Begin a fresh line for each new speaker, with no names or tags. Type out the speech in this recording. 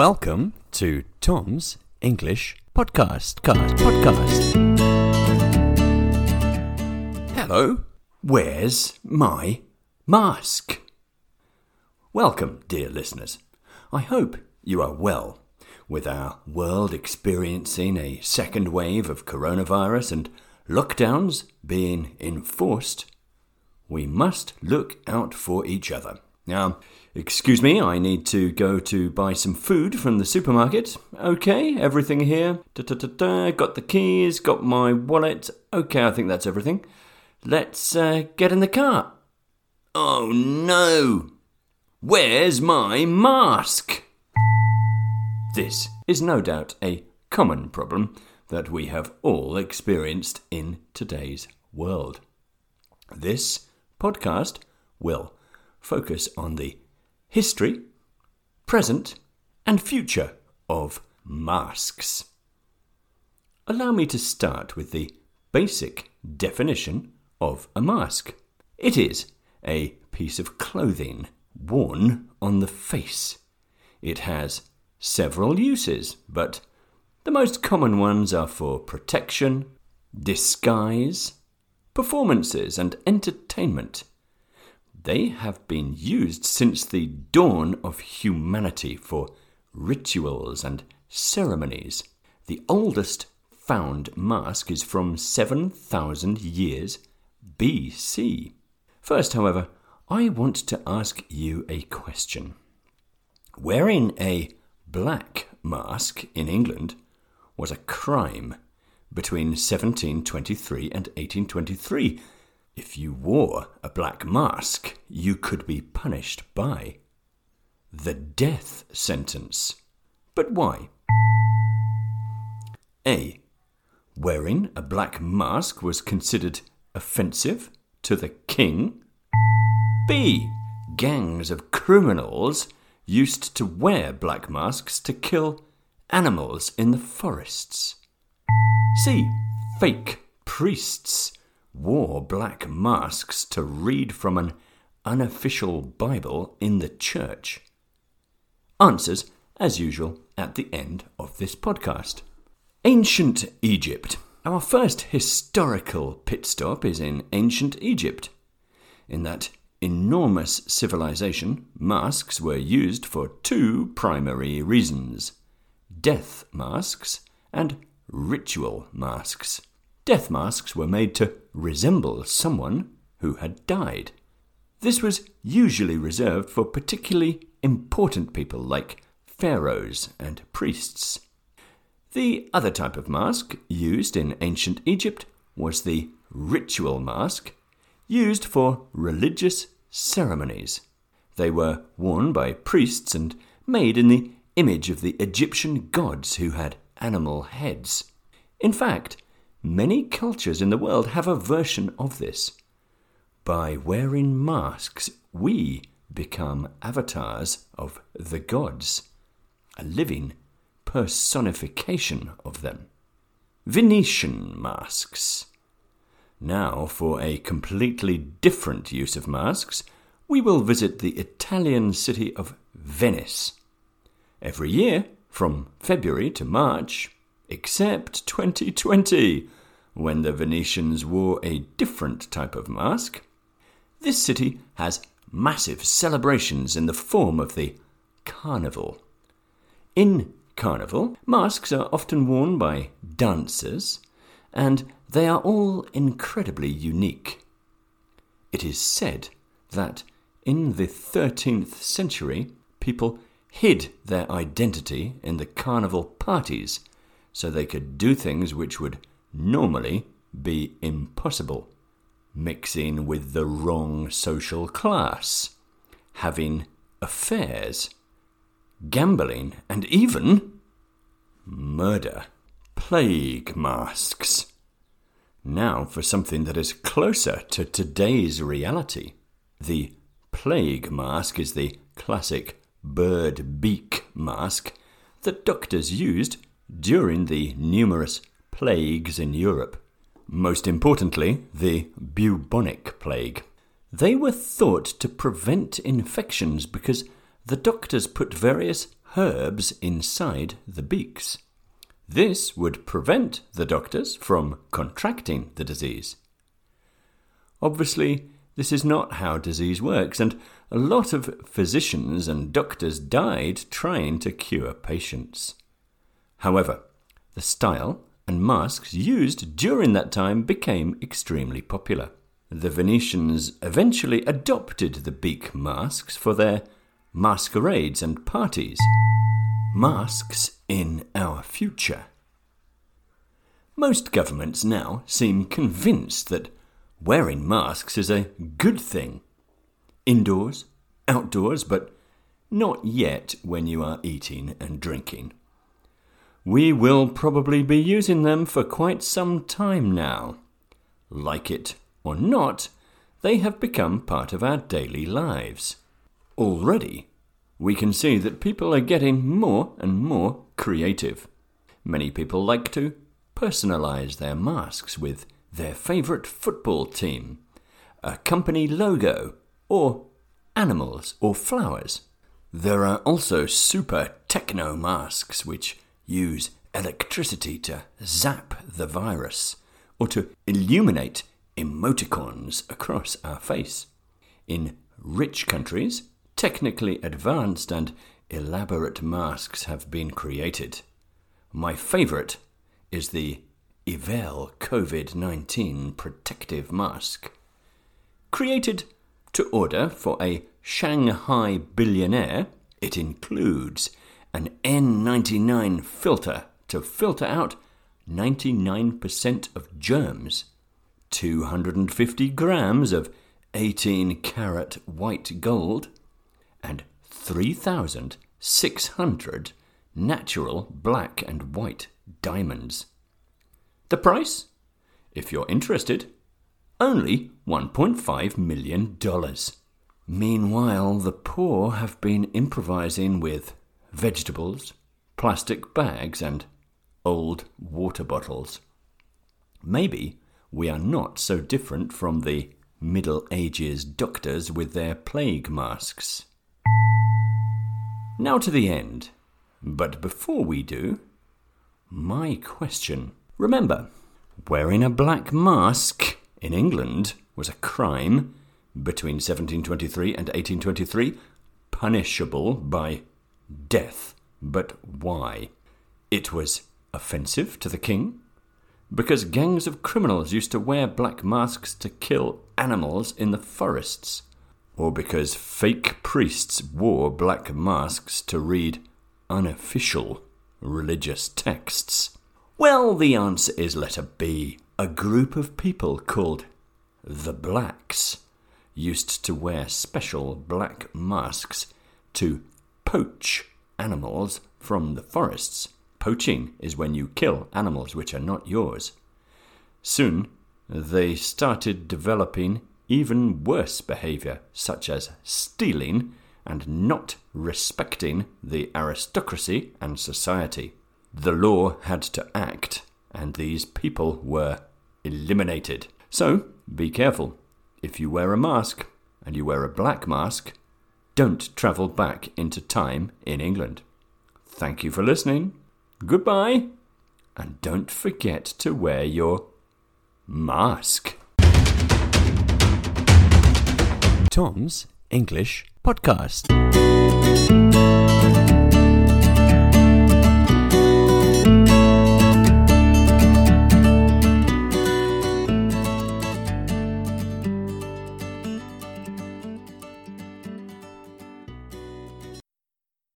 Welcome to Tom's English Podcast. Cast, podcast. Hello, where's my mask? Welcome, dear listeners. I hope you are well. With our world experiencing a second wave of coronavirus and lockdowns being enforced, we must look out for each other. Now, excuse me, I need to go to buy some food from the supermarket. Okay, everything here. Da, da, da, da. Got the keys, got my wallet. Okay, I think that's everything. Let's uh, get in the car. Oh no! Where's my mask? This is no doubt a common problem that we have all experienced in today's world. This podcast will focus on the history, present, and future of masks. Allow me to start with the basic definition of a mask. It is a piece of clothing worn on the face. It has several uses, but the most common ones are for protection, disguise, performances, and entertainment. They have been used since the dawn of humanity for rituals and ceremonies. The oldest found mask is from 7,000 years BC. First, however, I want to ask you a question. Wearing a black mask in England was a crime between 1723 and 1823. If you wore a black mask, you could be punished by the death sentence. But why? A. Wearing a black mask was considered offensive to the king. B. Gangs of criminals used to wear black masks to kill animals in the forests. C. Fake priests wore black masks to read from an unofficial Bible in the church. Answers, as usual, at the end of this podcast. Ancient Egypt. Our first historical pit stop is in ancient Egypt. In that enormous civilization, masks were used for two primary reasons death masks and ritual masks. Death masks were made to resemble someone who had died. This was usually reserved for particularly important people like pharaohs and priests. The other type of mask used in ancient Egypt was the ritual mask, used for religious ceremonies. They were worn by priests and made in the image of the Egyptian gods who had animal heads. In fact, many cultures in the world have a version of this. By wearing masks, we become avatars of the gods, a living personification of them. Venetian masks. Now, for a completely different use of masks, we will visit the Italian city of Venice. Every year, from February to March, except 2020, when the Venetians wore a different type of mask, this city has massive celebrations in the form of the Carnival. In Carnival, masks are often worn by dancers, and they are all incredibly unique. It is said that in the 13th century, people hid their identity in the carnival parties so they could do things which would normally be impossible. Mixing with the wrong social class, having affairs, gambling, and even murder. Plague masks. Now for something that is closer to today's reality. The plague mask is the classic bird beak mask that doctors used during the numerous plagues in Europe. Most importantly, the bubonic plague. They were thought to prevent infections because the doctors put various herbs inside the beaks. This would prevent the doctors from contracting the disease. Obviously, this is not how disease works, and a lot of physicians and doctors died trying to cure patients. However, the style and masks used during that time became extremely popular. The Venetians eventually adopted the beak masks for their masquerades and parties. Masks in our future. Most governments now seem convinced that wearing masks is a good thing. Indoors, outdoors, but not yet when you are eating and drinking. We will probably be using them for quite some time now. Like it or not, they have become part of our daily lives. Already, we can see that people are getting more and more creative. Many people like to personalize their masks with their favorite football team, a company logo, or animals or flowers. There are also super techno masks which use electricity to zap the virus or to illuminate emoticons across our face. In rich countries, technically advanced and elaborate masks have been created. My favourite is the Yvel COVID 19 protective mask. Created to order for a Shanghai billionaire, it includes an N99 filter to filter out 99% of germs, 250 grams of 18 carat white gold, and 3,600 natural black and white diamonds. The price? If you're interested, only $1.5 million. Meanwhile, the poor have been improvising with vegetables, plastic bags, and old water bottles. Maybe we are not so different from the Middle Ages doctors with their plague masks. Now to the end. But before we do, my question. Remember, wearing a black mask in England was a crime between 1723 and 1823, punishable by death. But why? It was offensive to the king? Because gangs of criminals used to wear black masks to kill animals in the forests? Or because fake priests wore black masks to read unofficial religious texts? Well, the answer is letter B. A group of people called the Blacks used to wear special black masks to poach animals from the forests. Poaching is when you kill animals which are not yours. Soon, they started developing even worse behavior, such as stealing and not respecting the aristocracy and society. The law had to act, and these people were eliminated. So, be careful. If you wear a mask, and you wear a black mask, don't travel back into time in England. Thank you for listening. Goodbye. And don't forget to wear your mask. Tom's English Podcast.